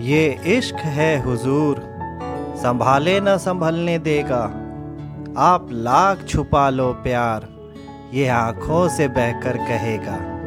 ये इश्क है हुजूर। संभाले न संभलने देगा। आप लाख छुपा लो प्यार। ये आँखों से बहकर कहेगा।